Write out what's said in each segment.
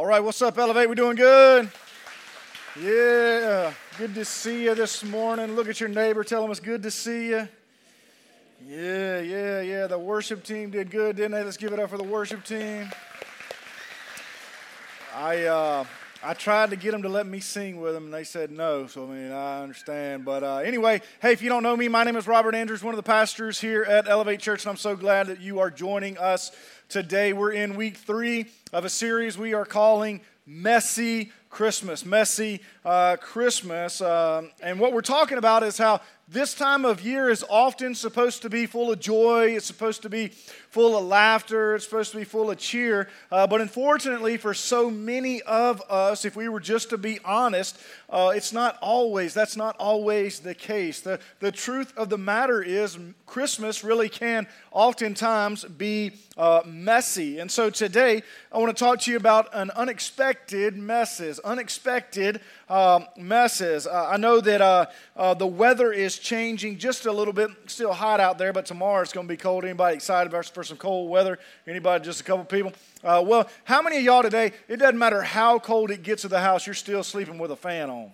All right, what's up, Elevate? We doing good? Yeah, good to see you this morning. Look at your neighbor, tell him it's good to see you. Yeah, yeah, yeah. The worship team did good, didn't they? Let's give it up for the worship team. I uh, I tried to get them to let me sing with them, and they said no. So I mean, I understand. But uh, anyway, hey, if you don't know me, my name is Robert Andrews, one of the pastors here at Elevate Church, and I'm so glad that you are joining us today. We're in week three of a series we are calling Messy Christmas. Messy uh, Christmas. Um, and what we're talking about is how this time of year is often supposed to be full of joy, it's supposed to be full of laughter, it's supposed to be full of cheer. Uh, but unfortunately, for so many of us, if we were just to be honest, uh, it's not always, that's not always the case. The, the truth of the matter is, Christmas really can oftentimes be uh, messy. And so today, I want to talk to you about an unexpected messes, unexpected uh, messes. Uh, I know that uh, uh, the weather is changing just a little bit. Still hot out there, but tomorrow it's going to be cold. Anybody excited for some cold weather? Anybody? Just a couple people. Uh, well, how many of y'all today? It doesn't matter how cold it gets to the house. You're still sleeping with a fan on.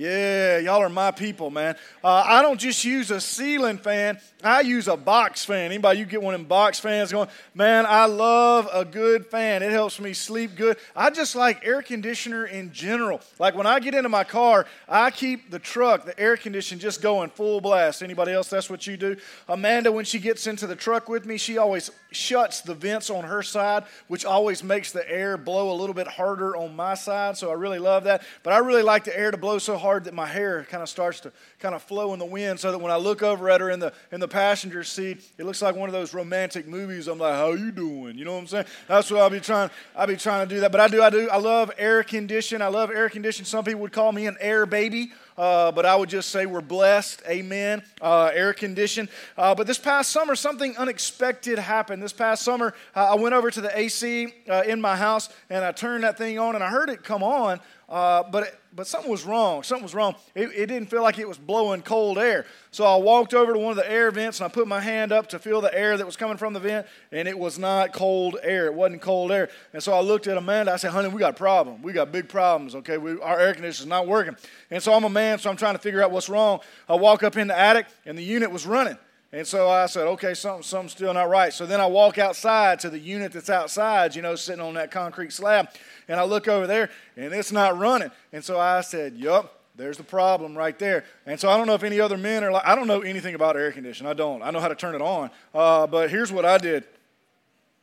Yeah, y'all are my people, man. Uh, I don't just use a ceiling fan. I use a box fan. Anybody, you get one them box fans going, man, I love a good fan. It helps me sleep good. I just like air conditioner in general. Like when I get into my car, I keep the truck, the air conditioner just going full blast. Anybody else, that's what you do? Amanda, when she gets into the truck with me, she always shuts the vents on her side, which always makes the air blow a little bit harder on my side. So I really love that. But I really like the air to blow so hard hard that my hair kind of starts to kind of flow in the wind so that when I look over at her in the in the passenger seat, it looks like one of those romantic movies. I'm like, how you doing? You know what I'm saying? That's what I'll be trying I'll be trying to do that. But I do, I do, I love air condition. I love air condition. Some people would call me an air baby. Uh, but I would just say we're blessed. Amen. Uh, air conditioned. Uh, but this past summer, something unexpected happened. This past summer, uh, I went over to the AC uh, in my house and I turned that thing on and I heard it come on. Uh, but it, but something was wrong. Something was wrong. It, it, didn't feel like it was blowing cold air. So I walked over to one of the air vents and I put my hand up to feel the air that was coming from the vent, and it was not cold air. It wasn't cold air. And so I looked at Amanda. I said, "Honey, we got a problem. We got big problems. Okay, we, our air conditioner's not working." And so I'm a so I'm trying to figure out what's wrong. I walk up in the attic, and the unit was running. And so I said, okay, something, something's still not right. So then I walk outside to the unit that's outside, you know, sitting on that concrete slab and I look over there and it's not running. And so I said, Yup, there's the problem right there. And so I don't know if any other men are like, I don't know anything about air conditioning. I don't. I know how to turn it on. Uh, but here's what I did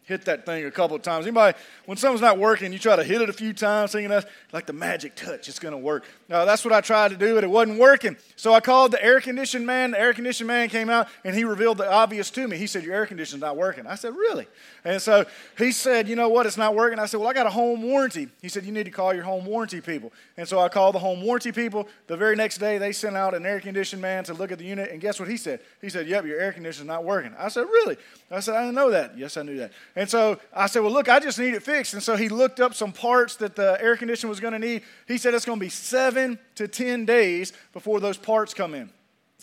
hit that thing a couple of times. Anybody, when something's not working, you try to hit it a few times, thinking that's like the magic touch, it's going to work. Now, that's what I tried to do, but it wasn't working. So I called the air conditioning man. The air conditioning man came out and he revealed the obvious to me. He said, Your air conditioning's not working. I said, Really? And so he said, You know what? It's not working. I said, Well, I got a home warranty. He said, You need to call your home warranty people. And so I called the home warranty people. The very next day, they sent out an air conditioning man to look at the unit. And guess what he said? He said, Yep, your air conditioning's not working. I said, Really? I said, I didn't know that. Yes, I knew that. And so I said, Well, look, I just need it fixed. And so he looked up some parts that the air conditioner was going to need. He said, It's going to be seven to 10 days before those parts come in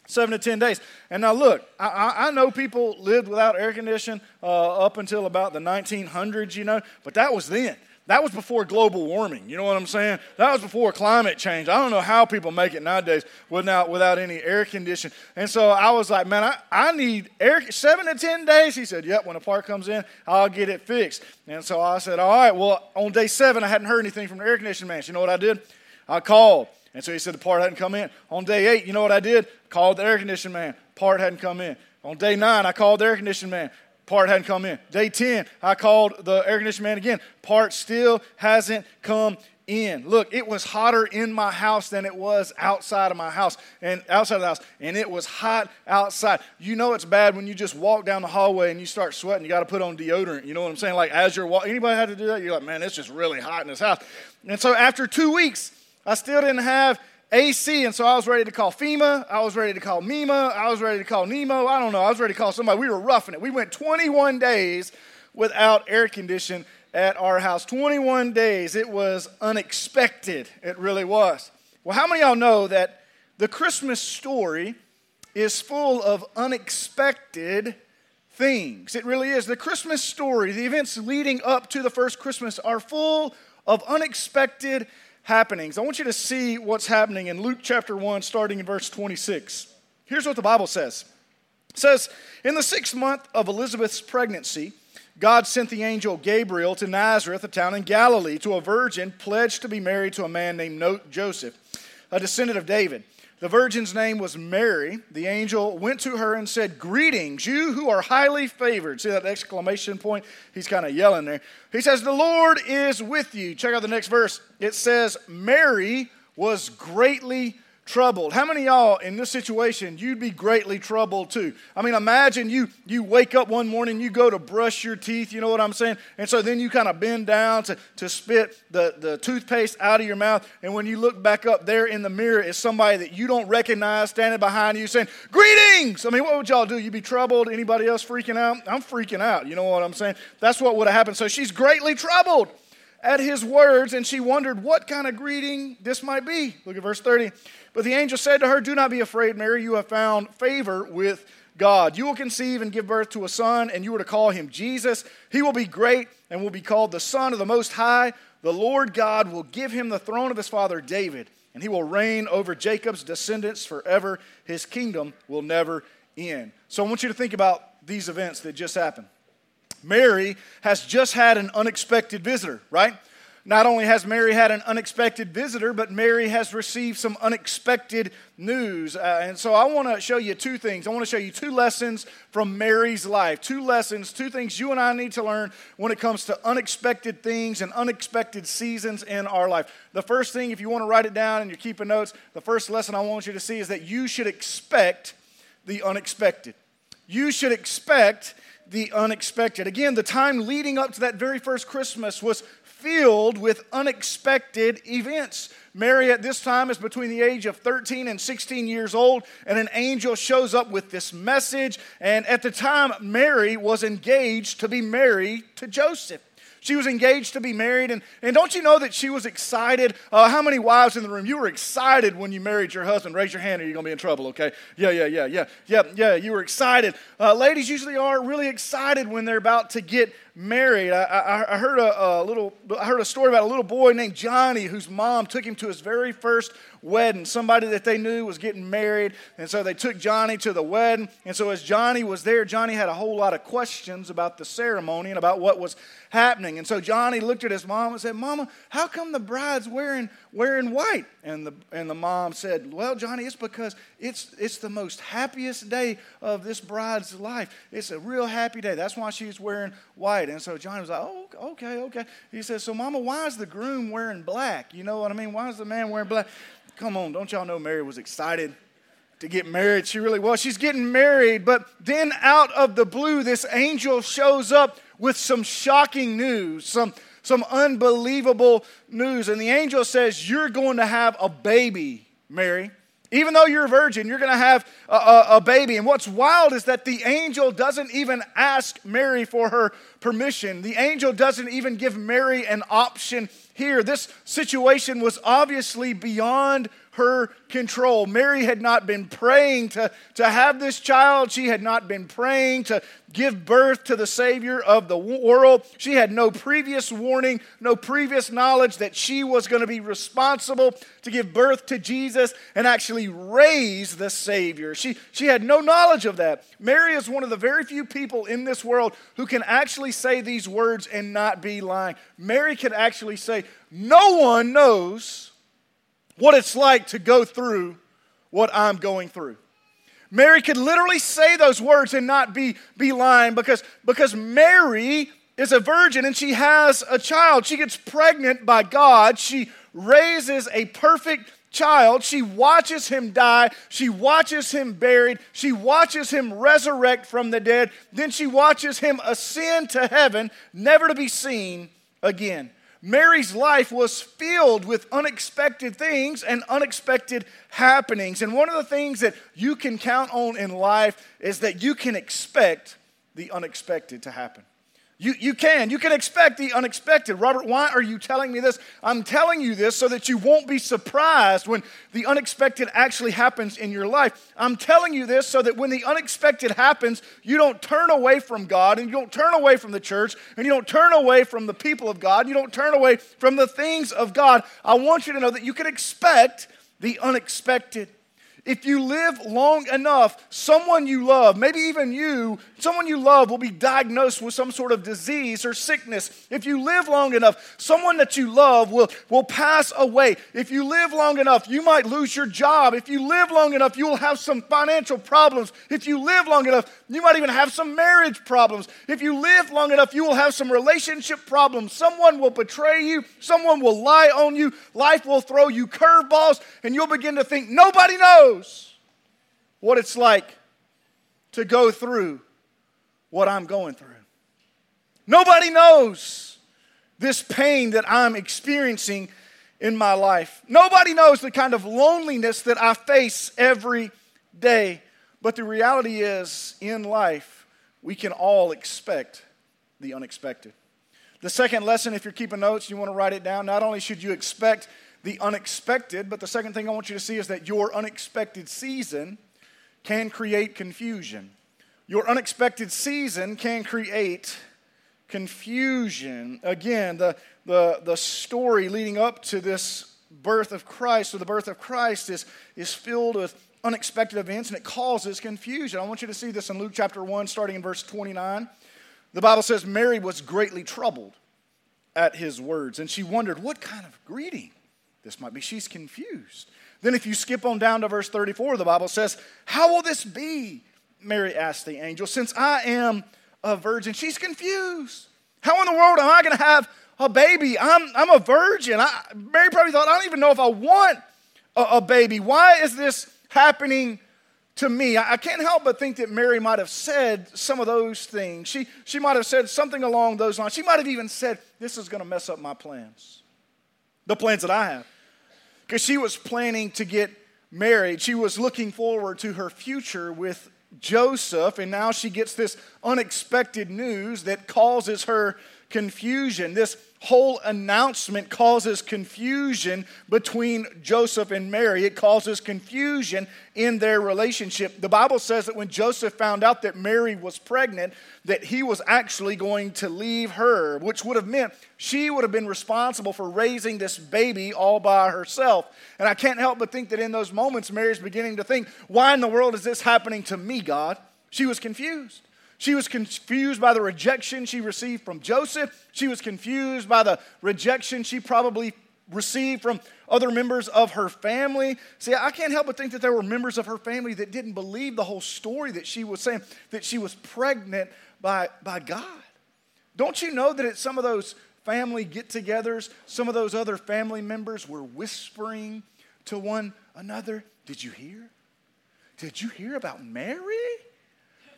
seven to ten days. And now look, I, I know people lived without air conditioning uh, up until about the 1900s, you know, but that was then. That was before global warming. You know what I'm saying? That was before climate change. I don't know how people make it nowadays without, without any air conditioning. And so I was like, man, I, I need air, seven to 10 days. He said, yep, when a part comes in, I'll get it fixed. And so I said, all right, well, on day seven, I hadn't heard anything from the air conditioning man. So you know what I did? I called. And so he said the part hadn't come in. On day eight, you know what I did? Called the air conditioning man. Part hadn't come in. On day nine, I called the air conditioning man. Part hadn't come in. Day 10, I called the air conditioning man again. Part still hasn't come in. Look, it was hotter in my house than it was outside of my house and outside of the house, and it was hot outside. You know it's bad when you just walk down the hallway and you start sweating. You got to put on deodorant. You know what I'm saying? Like as you're walking, anybody had to do that? You're like, man, it's just really hot in this house. And so after two weeks, I still didn't have AC, and so I was ready to call FEMA. I was ready to call MEMA. I was ready to call NEMO. I don't know. I was ready to call somebody. We were roughing it. We went 21 days without air conditioning at our house. 21 days. It was unexpected. It really was. Well, how many of y'all know that the Christmas story is full of unexpected things. It really is. The Christmas story, the events leading up to the first Christmas are full of unexpected happenings. I want you to see what's happening in Luke chapter 1, starting in verse 26. Here's what the Bible says It says, In the sixth month of Elizabeth's pregnancy, God sent the angel Gabriel to Nazareth, a town in Galilee, to a virgin pledged to be married to a man named Joseph, a descendant of David. The virgin's name was Mary. The angel went to her and said, Greetings, you who are highly favored. See that exclamation point? He's kind of yelling there. He says, The Lord is with you. Check out the next verse. It says, Mary was greatly troubled. How many y'all in this situation you'd be greatly troubled too? I mean, imagine you you wake up one morning, you go to brush your teeth, you know what I'm saying? And so then you kind of bend down to, to spit the, the toothpaste out of your mouth. And when you look back up there in the mirror is somebody that you don't recognize standing behind you saying, Greetings! I mean, what would y'all do? You'd be troubled. Anybody else freaking out? I'm freaking out. You know what I'm saying? That's what would have happened. So she's greatly troubled at his words, and she wondered what kind of greeting this might be. Look at verse 30. But the angel said to her, Do not be afraid, Mary, you have found favor with God. You will conceive and give birth to a son, and you are to call him Jesus. He will be great and will be called the Son of the Most High. The Lord God will give him the throne of his father David, and he will reign over Jacob's descendants forever. His kingdom will never end. So I want you to think about these events that just happened. Mary has just had an unexpected visitor, right? Not only has Mary had an unexpected visitor, but Mary has received some unexpected news. Uh, and so I want to show you two things. I want to show you two lessons from Mary's life. Two lessons, two things you and I need to learn when it comes to unexpected things and unexpected seasons in our life. The first thing, if you want to write it down and you're keeping notes, the first lesson I want you to see is that you should expect the unexpected. You should expect the unexpected. Again, the time leading up to that very first Christmas was filled with unexpected events. Mary at this time is between the age of 13 and 16 years old, and an angel shows up with this message. And at the time, Mary was engaged to be married to Joseph. She was engaged to be married. And, and don't you know that she was excited? Uh, how many wives in the room? You were excited when you married your husband. Raise your hand or you're going to be in trouble, okay? Yeah, yeah, yeah, yeah, yeah, yeah. You were excited. Uh, ladies usually are really excited when they're about to get married. I, I, I heard a, a, little, I heard a story about a little boy named Johnny whose mom took him to his very first wedding. Somebody that they knew was getting married, and so they took Johnny to the wedding. And so as Johnny was there, Johnny had a whole lot of questions about the ceremony and about what was happening. And so Johnny looked at his mom and said, "Mama, how come the bride's wearing wearing white?" And the and the mom said, "Well, Johnny, it's because it's it's the most happiest day of this bride's life. It's a real happy day. That's why she's wearing white." And so Johnny was like, oh, okay, okay. He says, so mama, why is the groom wearing black? You know what I mean? Why is the man wearing black? Come on, don't y'all know Mary was excited to get married? She really was. She's getting married, but then out of the blue, this angel shows up with some shocking news, some, some unbelievable news. And the angel says, You're going to have a baby, Mary. Even though you're a virgin, you're going to have a, a, a, baby. And what's wild is that the angel doesn't even ask Mary for her permission. The angel doesn't even give Mary an option here. This situation was obviously beyond her control. Mary had not been praying to, to have this child. She had not been praying to give birth to the Savior of the world. She had no previous warning, no previous knowledge that she was going to be responsible to give birth to Jesus and actually raise the Savior. She, she had no knowledge of that. Mary is one of the very few people in this world who can actually say these words and not be lying. Mary can actually say, No one knows what it's like to go through what I'm going through. Mary could literally say those words and not be, be lying because, because Mary is a virgin and she has a child. She gets pregnant by God. She raises a perfect child. She watches him die. She watches him buried. She watches him resurrect from the dead. Then she watches him ascend to heaven, never to be seen again. Mary's life was filled with unexpected things and unexpected happenings. And one of the things that you can count on in life is that you can expect the unexpected to happen. You, you can. You can expect the unexpected. Robert, why are you telling me this? I'm telling you this so that you won't be surprised when the unexpected actually happens in your life. I'm telling you this so that when the unexpected happens, you don't turn away from God and you don't turn away from the church and you don't turn away from the people of God. You don't turn away from the things of God. I want you to know that you can expect the unexpected. If you live long enough, someone you love, maybe even you, someone you love will be diagnosed with some sort of disease or sickness. If you live long enough, someone that you love will, will pass away. If you live long enough, you might lose your job. If you live long enough, you will have some financial problems. If you live long enough, you might even have some marriage problems. If you live long enough, you will have some relationship problems. Someone will betray you, someone will lie on you, life will throw you curveballs, and you'll begin to think, nobody knows what it's like to go through what I'm going through. Nobody knows this pain that I'm experiencing in my life. Nobody knows the kind of loneliness that I face every day. But the reality is, in life, we can all expect the unexpected. The second lesson, if you're keeping notes, you want to write it down. Not only should you expect the unexpected, but the second thing I want you to see is that your unexpected season can create confusion. Your unexpected season can create confusion. Again, the, the, the story leading up to this birth of Christ or the birth of Christ is, is filled with unexpected events and it causes confusion. I want you to see this in Luke chapter 1, starting in verse 29. The Bible says Mary was greatly troubled at his words, and she wondered, What kind of greeting this might be? She's confused. Then, if you skip on down to verse 34, the Bible says, How will this be? Mary asked the angel, since I am a virgin. She's confused. How in the world am I going to have a baby? I'm, I'm a virgin. I, Mary probably thought, I don't even know if I want a, a baby. Why is this happening to me. I can't help but think that Mary might have said some of those things. She, she might have said something along those lines. She might have even said, This is going to mess up my plans, the plans that I have. Because she was planning to get married. She was looking forward to her future with Joseph, and now she gets this unexpected news that causes her confusion. This whole announcement causes confusion between Joseph and Mary. It causes confusion in their relationship. The Bible says that when Joseph found out that Mary was pregnant, that he was actually going to leave her, which would have meant she would have been responsible for raising this baby all by herself. And I can't help but think that in those moments, Mary's beginning to think, why in the world is this happening to me, God? She was confused. She was confused by the rejection she received from Joseph. She was confused by the rejection she probably received from other members of her family. See, I can't help but think that there were members of her family that didn't believe the whole story that she was saying, that she was pregnant by, by God. Don't you know that at some of those family get togethers, some of those other family members were whispering to one another, Did you hear? Did you hear about Mary?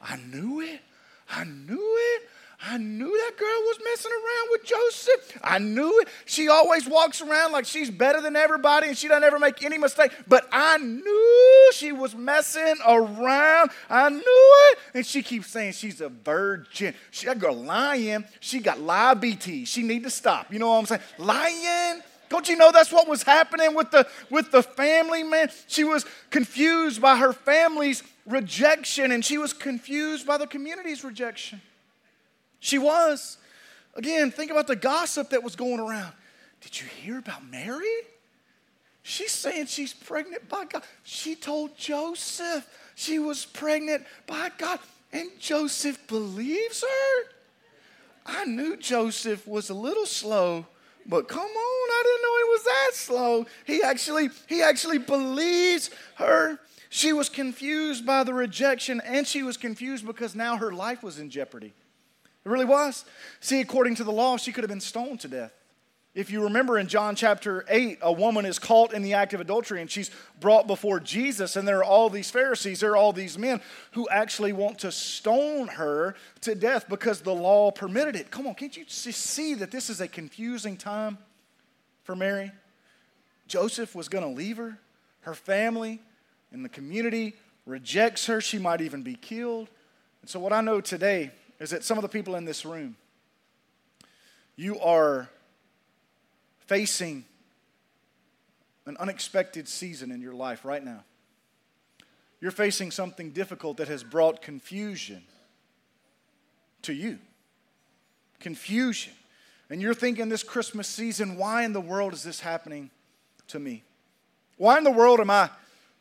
I knew it. I knew it. I knew that girl was messing around with Joseph. I knew it. She always walks around like she's better than everybody and she doesn't ever make any mistake. But I knew she was messing around. I knew it. And she keeps saying she's a virgin. She, that girl lying. She got BT. She need to stop. You know what I'm saying? Lying. Don't you know that's what was happening with the with the family, man? She was confused by her family's rejection, and she was confused by the community's rejection. She was. Again, think about the gossip that was going around. Did you hear about Mary? She's saying she's pregnant by God. She told Joseph she was pregnant by God, and Joseph believes her. I knew Joseph was a little slow, but come on, I didn't know he was that slow. He actually, he actually believes her. She was confused by the rejection, and she was confused because now her life was in jeopardy. It really was. See, according to the law, she could have been stoned to death. If you remember in John chapter 8, a woman is caught in the act of adultery and she's brought before Jesus, and there are all these Pharisees, there are all these men who actually want to stone her to death because the law permitted it. Come on, can't you see that this is a confusing time for Mary? Joseph was going to leave her, her family, and the community rejects her, she might even be killed. And so, what I know today is that some of the people in this room, you are facing an unexpected season in your life right now. You're facing something difficult that has brought confusion to you. Confusion. And you're thinking this Christmas season, why in the world is this happening to me? Why in the world am I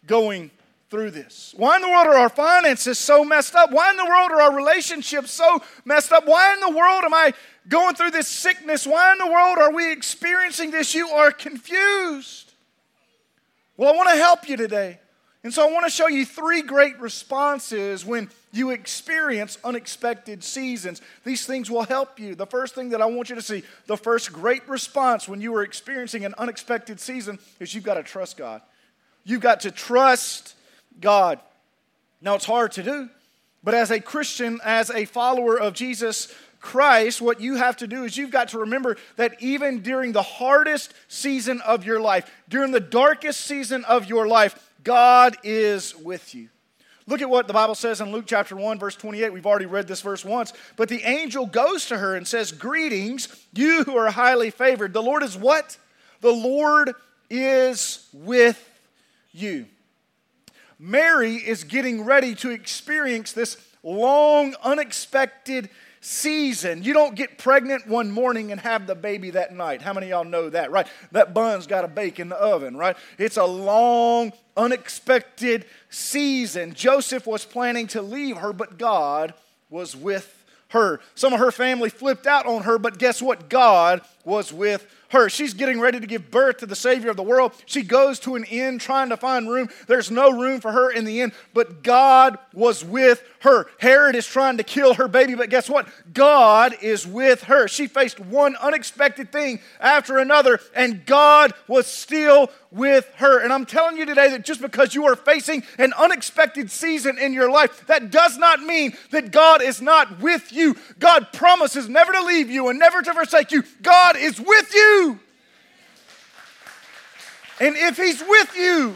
going through this? Why in the world are our finances so messed up? Why in the world are our relationships so messed up? Why in the world am I going through this sickness? Why in the world are we experiencing this? You are confused. Well, I want to help you today. And so I want to show you three great responses when you experience unexpected seasons. These things will help you. The first thing that I want you to see, the first great response when you are experiencing an unexpected season is you've got to trust God. You've got to trust God. Now, it's hard to do, but as a Christian, as a follower of Jesus Christ, what you have to do is you've got to remember that even during the hardest season of your life, during the darkest season of your life, God is with you. Look at what the Bible says in Luke chapter 1, verse 28. We've already read this verse once. But the angel goes to her and says, Greetings, you who are highly favored. The Lord is what? The Lord is with you. Mary is getting ready to experience this long, unexpected season. You don't get pregnant one morning and have the baby that night. How many y'all know that, right? That bun's got to bake in the oven, right? It's a long, unexpected season. Joseph was planning to leave her, but God was with her. Some of her family flipped out on her, but guess what? God was with her. She's getting ready to give birth to the Savior of the world. She goes to an inn trying to find room. There's no room for her in the inn, but God was with her. Herod is trying to kill her baby, but guess what? God is with her. She faced one unexpected thing after another, and God was still with her. And I'm telling you today that just because you are facing an unexpected season in your life, that does not mean that God is not with you. God promises never to leave you and never to forsake you. God is with you. And if He's with you,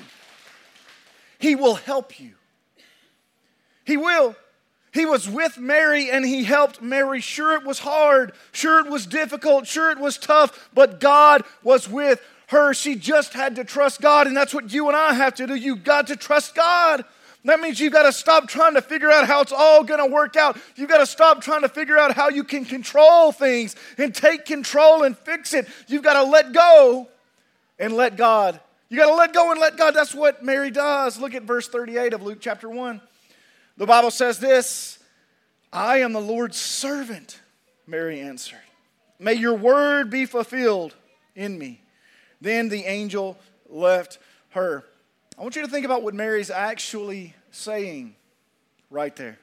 He will help you. He will. He was with Mary and he helped Mary. Sure, it was hard. Sure, it was difficult. Sure, it was tough, but God was with her. She just had to trust God, and that's what you and I have to do. You've got to trust God. That means you've got to stop trying to figure out how it's all going to work out. You've got to stop trying to figure out how you can control things and take control and fix it. You've got to let go and let God. You got to let go and let God. That's what Mary does. Look at verse 38 of Luke chapter 1. The Bible says this I am the Lord's servant, Mary answered. May your word be fulfilled in me. Then the angel left her. I want you to think about what Mary's actually saying right there.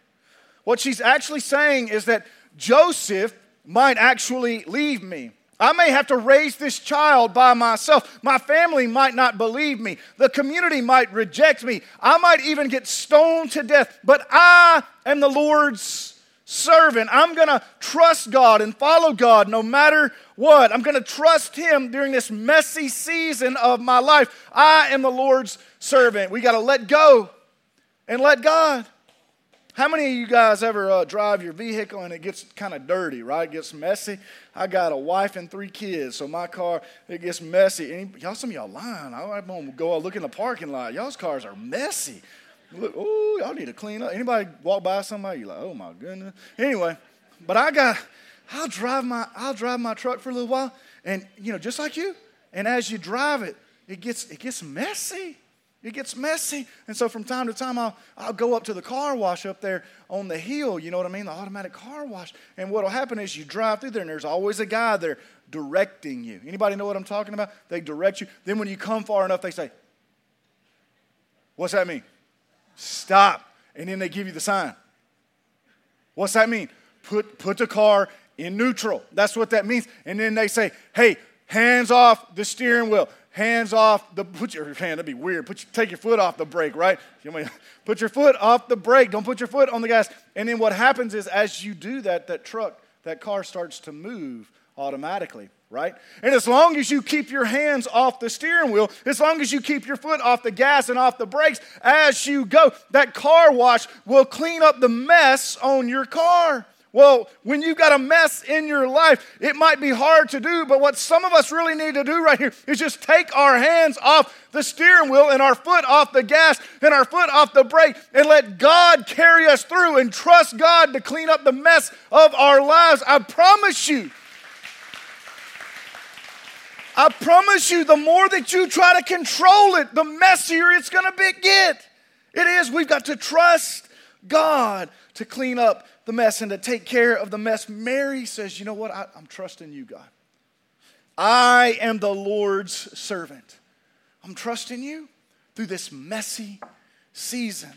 What she's actually saying is that Joseph might actually leave me. I may have to raise this child by myself. My family might not believe me. The community might reject me. I might even get stoned to death. But I am the Lord's servant. I'm going to trust God and follow God no matter what. I'm going to trust Him during this messy season of my life. I am the Lord's servant. We got to let go and let God. How many of you guys ever uh, drive your vehicle and it gets kind of dirty, right? It gets messy. I got a wife and three kids, so my car it gets messy. Any, y'all, some of y'all lying. I'm gonna go look in the parking lot. Y'all's cars are messy. Look, oh, y'all need to clean up. Anybody walk by somebody, you're like, oh my goodness. Anyway, but I got, I'll drive my, I'll drive my truck for a little while, and you know, just like you. And as you drive it, it gets, it gets messy. It gets messy. And so from time to time, I'll, I'll go up to the car wash up there on the hill, you know what I mean? The automatic car wash. And what'll happen is you drive through there and there's always a guy there directing you. Anybody know what I'm talking about? They direct you. Then when you come far enough, they say, What's that mean? Stop. And then they give you the sign. What's that mean? Put, put the car in neutral. That's what that means. And then they say, hey, hands off the steering wheel. Hands off the, put your hand, that'd be weird. Put your, take your foot off the brake, right? Put your foot off the brake. Don't put your foot on the gas. And then what happens is as you do that, that truck, that car starts to move automatically right? And as long as you keep your hands off the steering wheel, as long as you keep your foot off the gas and off the brakes as you go, that car wash will clean up the mess on your car. Well, when you've got a mess in your life, it might be hard to do, but what some of us really need to do right here is just take our hands off the steering wheel and our foot off the gas and our foot off the brake and let God carry us through and trust God to clean up the mess of our lives. I promise you. I promise you, the more that you try to control it, the messier it's going to get. It is. We've got to trust God to clean up the mess and to take care of the mess. Mary says, You know what? I, am trusting you, God. I am the Lord's servant. I'm trusting you through this messy season.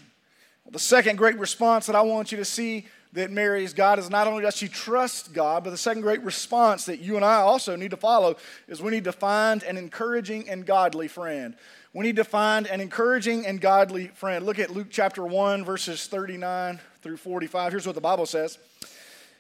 Well, the second great response that I want you to see that Mary's God is not only does she trust God, but the second great response that you and I also need to follow is we need to find an encouraging and godly friend. We need to find an encouraging and godly friend. Look at Luke chapter 1, verses 39 through 45. Here's what the Bible says.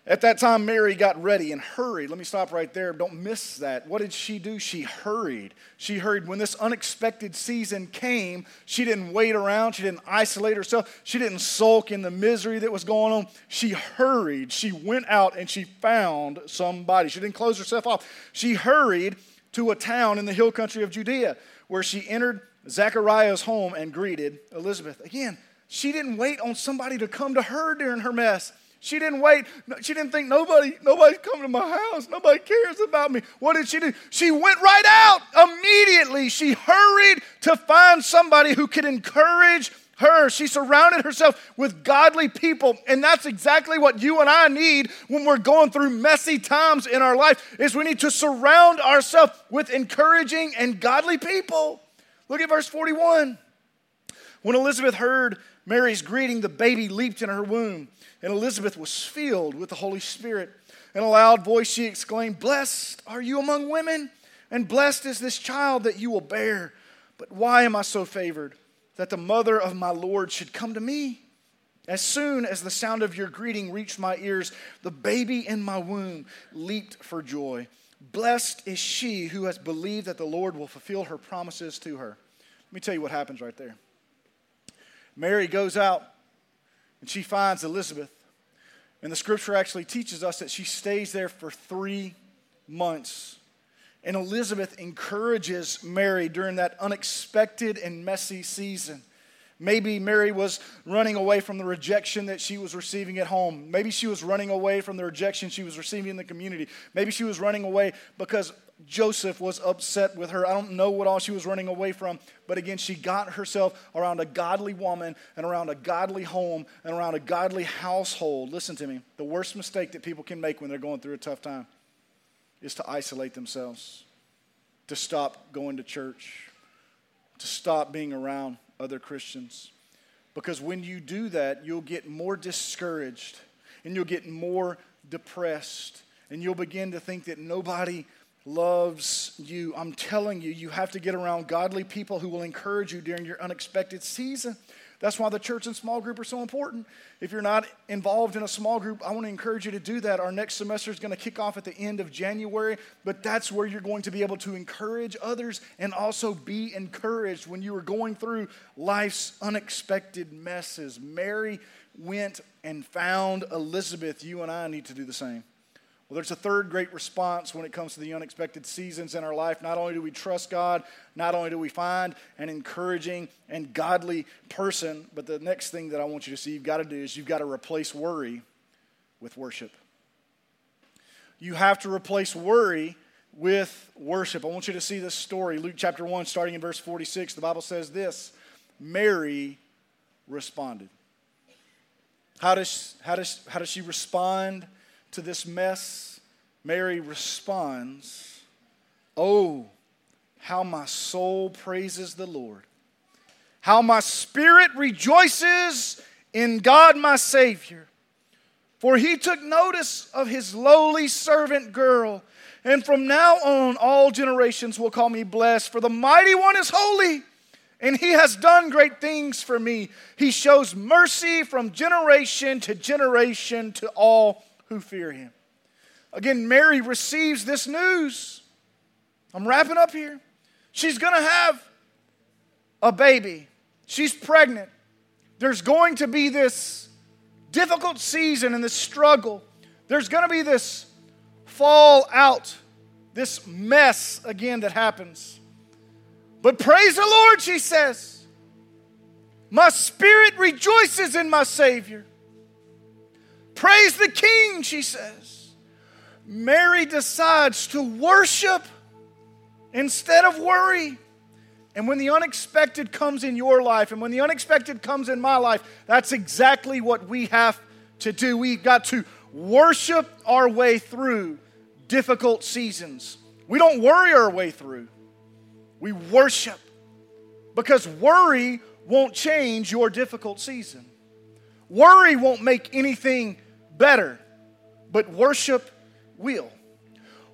At that time, Mary got ready and hurried. Let me stop right there. Don't miss that. What did she do? She hurried. She hurried. When this unexpected season came, she didn't wait around. She didn't isolate herself. She didn't sulk in the misery that was going on. She hurried. She went out and she found somebody. She didn't close herself off. She hurried to a town in the hill country of Judea where she entered Zechariah's home and greeted Elizabeth. Again, she didn't wait on somebody to come to her during her mess. She didn't wait. She didn't think nobody, nobody's coming to my house. Nobody cares about me. What did she do? She went right out immediately. She hurried to find somebody who could encourage her. She surrounded herself with godly people. And that's exactly what you and I need when we're going through messy times in our life is we need to surround ourselves with encouraging and godly people. Look at verse 41. When Elizabeth heard Mary's greeting, the baby leaped in her womb, and Elizabeth was filled with the Holy Spirit. In a loud voice, she exclaimed, Blessed are you among women, and blessed is this child that you will bear. But why am I so favored? that the mother of my Lord should come to me. As soon as the sound of your greeting reached my ears, the baby in my womb leaped for joy. Blessed is she who has believed that the Lord will fulfill her promises to her. Let me tell you what happens right there. Mary goes out and she finds Elizabeth. And the scripture actually teaches us that she stays there for three months. And Elizabeth encourages Mary during that unexpected and messy season. Maybe Mary was running away from the rejection that she was receiving at home. Maybe she was running away from the rejection she was receiving in the community. Maybe she was running away because Joseph was upset with her. I don't know what all she was running away from, but again, she got herself around a godly woman and around a godly home and around a godly household. Listen to me. The worst mistake that people can make when they're going through a tough time is to isolate themselves, to stop going to church, to stop being around other Christians. Because when you do that, you'll get more discouraged and you'll get more depressed and you'll begin to think that nobody loves you. I'm telling you, you have to get around godly people who will encourage you during your unexpected season. That's why the church and small group are so important. If you're not involved in a small group, I want to encourage you to do that. Our next semester is going to kick off at the end of January, but that's where you're going to be able to encourage others and also be encouraged when you are going through life's unexpected messes. Mary went and found Elizabeth. You and I need to do the same. Well, there's a third great response when it comes to the unexpected seasons in our life. Not only do we trust God, not only do we find an encouraging and godly person, but the next thing that I want you to see you've got to do is you've got to replace worry with worship. You have to replace worry with worship. I want you to see this story. Luke chapter 1, starting in verse 46, the Bible says this Mary responded. How does, how does, how does she respond? To this mess, Mary responds, Oh, how my soul praises the Lord, how my spirit rejoices in God my Savior. For he took notice of his lowly servant girl. And from now on, all generations will call me blessed, for the mighty one is holy, and he has done great things for me. He shows mercy from generation to generation to all who fear him. Again, Mary receives this news. I'm wrapping up here. She's going to have a baby, she's pregnant. There's going to be this difficult season and this struggle There's going to be this fall out, this mess again that happens. But praise the Lord, she says. My spirit rejoices in my Savior. Praise the King, she says. Mary decides to worship instead of worry. And when the unexpected comes in your life and when the unexpected comes in my life, that's exactly what we have to do. We've got to worship our way through difficult seasons. We don't worry our way through, we worship because worry won't change your difficult season. Worry won't make anything better, but worship will.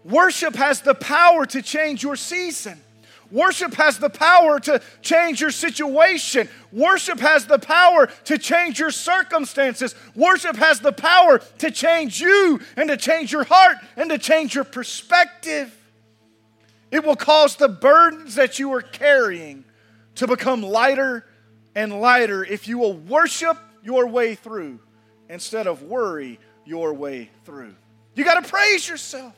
Worship has the power to change your season. Worship has the power to change your situation. Worship has the power to change your circumstances. Worship has the power to change you and to change your heart and to change your perspective. It will cause the burdens that you are carrying to become lighter and lighter if you will worship your way through instead of worry your way through. You got to praise yourself.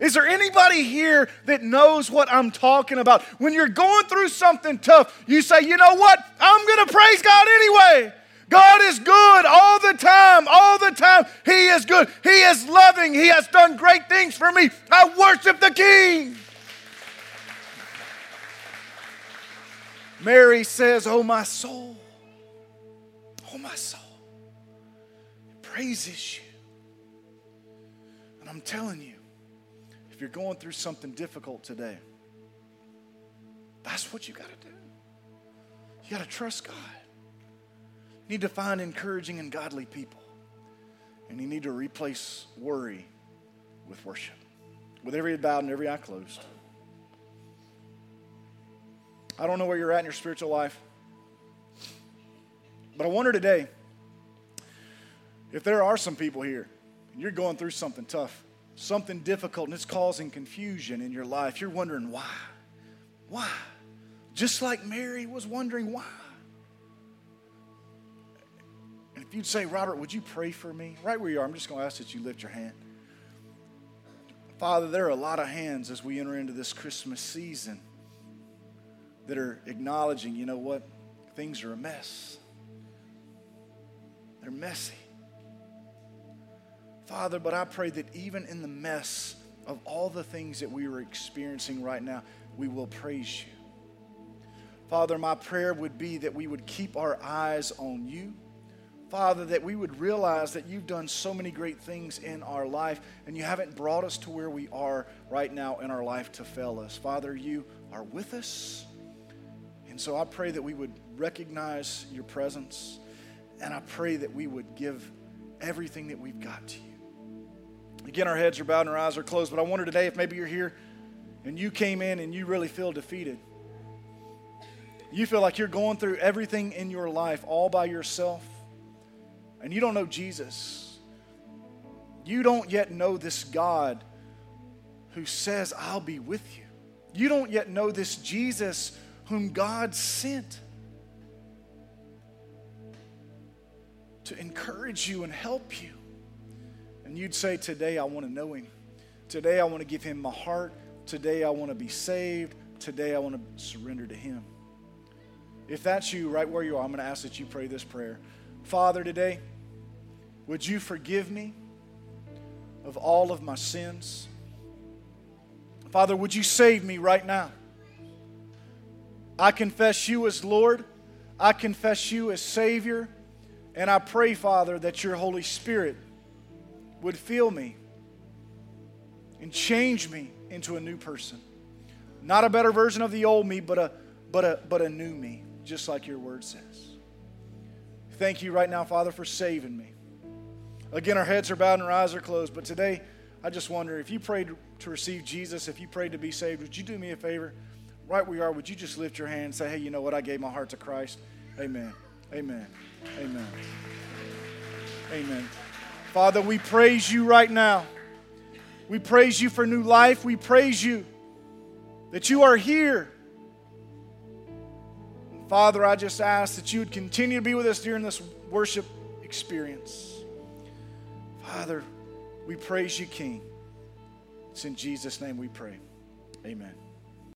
Is there anybody here that knows what I'm talking about? When you're going through something tough, you say, you know what? I'm going to praise God anyway. God is good all the time, all the time. He is good. He is loving. He has done great things for me. I worship the King. Mary says, Oh, my soul, oh, my soul, praises you. And I'm telling you, if you're going through something difficult today, that's what you got to do. You got to trust God. You need to find encouraging and godly people. And you need to replace worry with worship. With every head bowed and every eye closed. I don't know where you're at in your spiritual life. But I wonder today if there are some people here, and you're going through something tough something difficult and it's causing confusion in your life, you're wondering why. Why? Just like Mary was wondering why. And if you'd say, Robert, would you pray for me? Right where you are, I'm just going to ask that you lift your hand. Father, there are a lot of hands as we enter into this Christmas season that are acknowledging, you know what? Things are a mess. They're messy. Father, but I pray that even in the mess of all the things that we are experiencing right now, we will praise you. Father, my prayer would be that we would keep our eyes on you. Father, that we would realize that you've done so many great things in our life and you haven't brought us to where we are right now in our life to fail us. Father, you are with us. And so I pray that we would recognize your presence and I pray that we would give everything that we've got to you. Again, our heads are bowed and our eyes are closed, but I wonder today if maybe you're here and you came in and you really feel defeated. You feel like you're going through everything in your life all by yourself, and you don't know Jesus. You don't yet know this God who says, I'll be with you. You don't yet know this Jesus whom God sent to encourage you and help you. And you'd say, Today I want to know him. Today I want to give him my heart. Today I want to be saved. Today I want to surrender to him. If that's you, right where you are, I'm going to ask that you pray this prayer. Father, today, would you forgive me of all of my sins? Father, would you save me right now? I confess you as Lord. I confess you as Savior. And I pray, Father, that your Holy Spirit would fill me and change me into a new person. Not a better version of the old me, but a, but a, but a new me, just like your word says. Thank you right now, Father, for saving me. Again, our heads are bowed and our eyes are closed, but today, I just wonder if you prayed to receive Jesus, if you prayed to be saved, would you do me a favor? Right where you are, would you just lift your hand and say, hey, you know what? I gave my heart to Christ. Amen. Amen. Amen. Amen. Father, we praise you right now. We praise you for new life. We praise you that you are here. Father, I just ask that you would continue to be with us during this worship experience. Father, We praise you, King. It's in Jesus' name we pray. Amen.